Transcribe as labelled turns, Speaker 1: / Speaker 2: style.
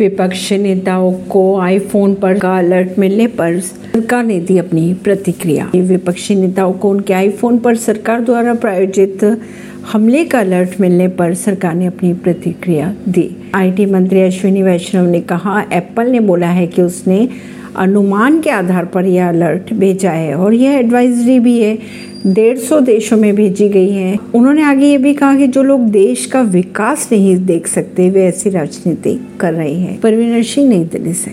Speaker 1: विपक्ष नेताओं को आईफोन पर का अलर्ट मिलने पर सरकार ने दी अपनी प्रतिक्रिया। विपक्षी नेताओं को उनके आईफोन पर सरकार द्वारा प्रायोजित हमले का अलर्ट मिलने पर सरकार ने अपनी प्रतिक्रिया दी। आईटी मंत्री अश्विनी वैष्णव ने कहा एप्पल ने बोला है कि उसने अनुमान के आधार पर यह अलर्ट भेजा है और यह एडवाइजरी भी है। डेढ़ सौ देशों में भेजी गई है। उन्होंने आगे ये भी कहा कि जो लोग देश का विकास नहीं देख सकते, वे ऐसी राजनीति कर रहे हैं। परवीन सिंह नई दिल्ली से।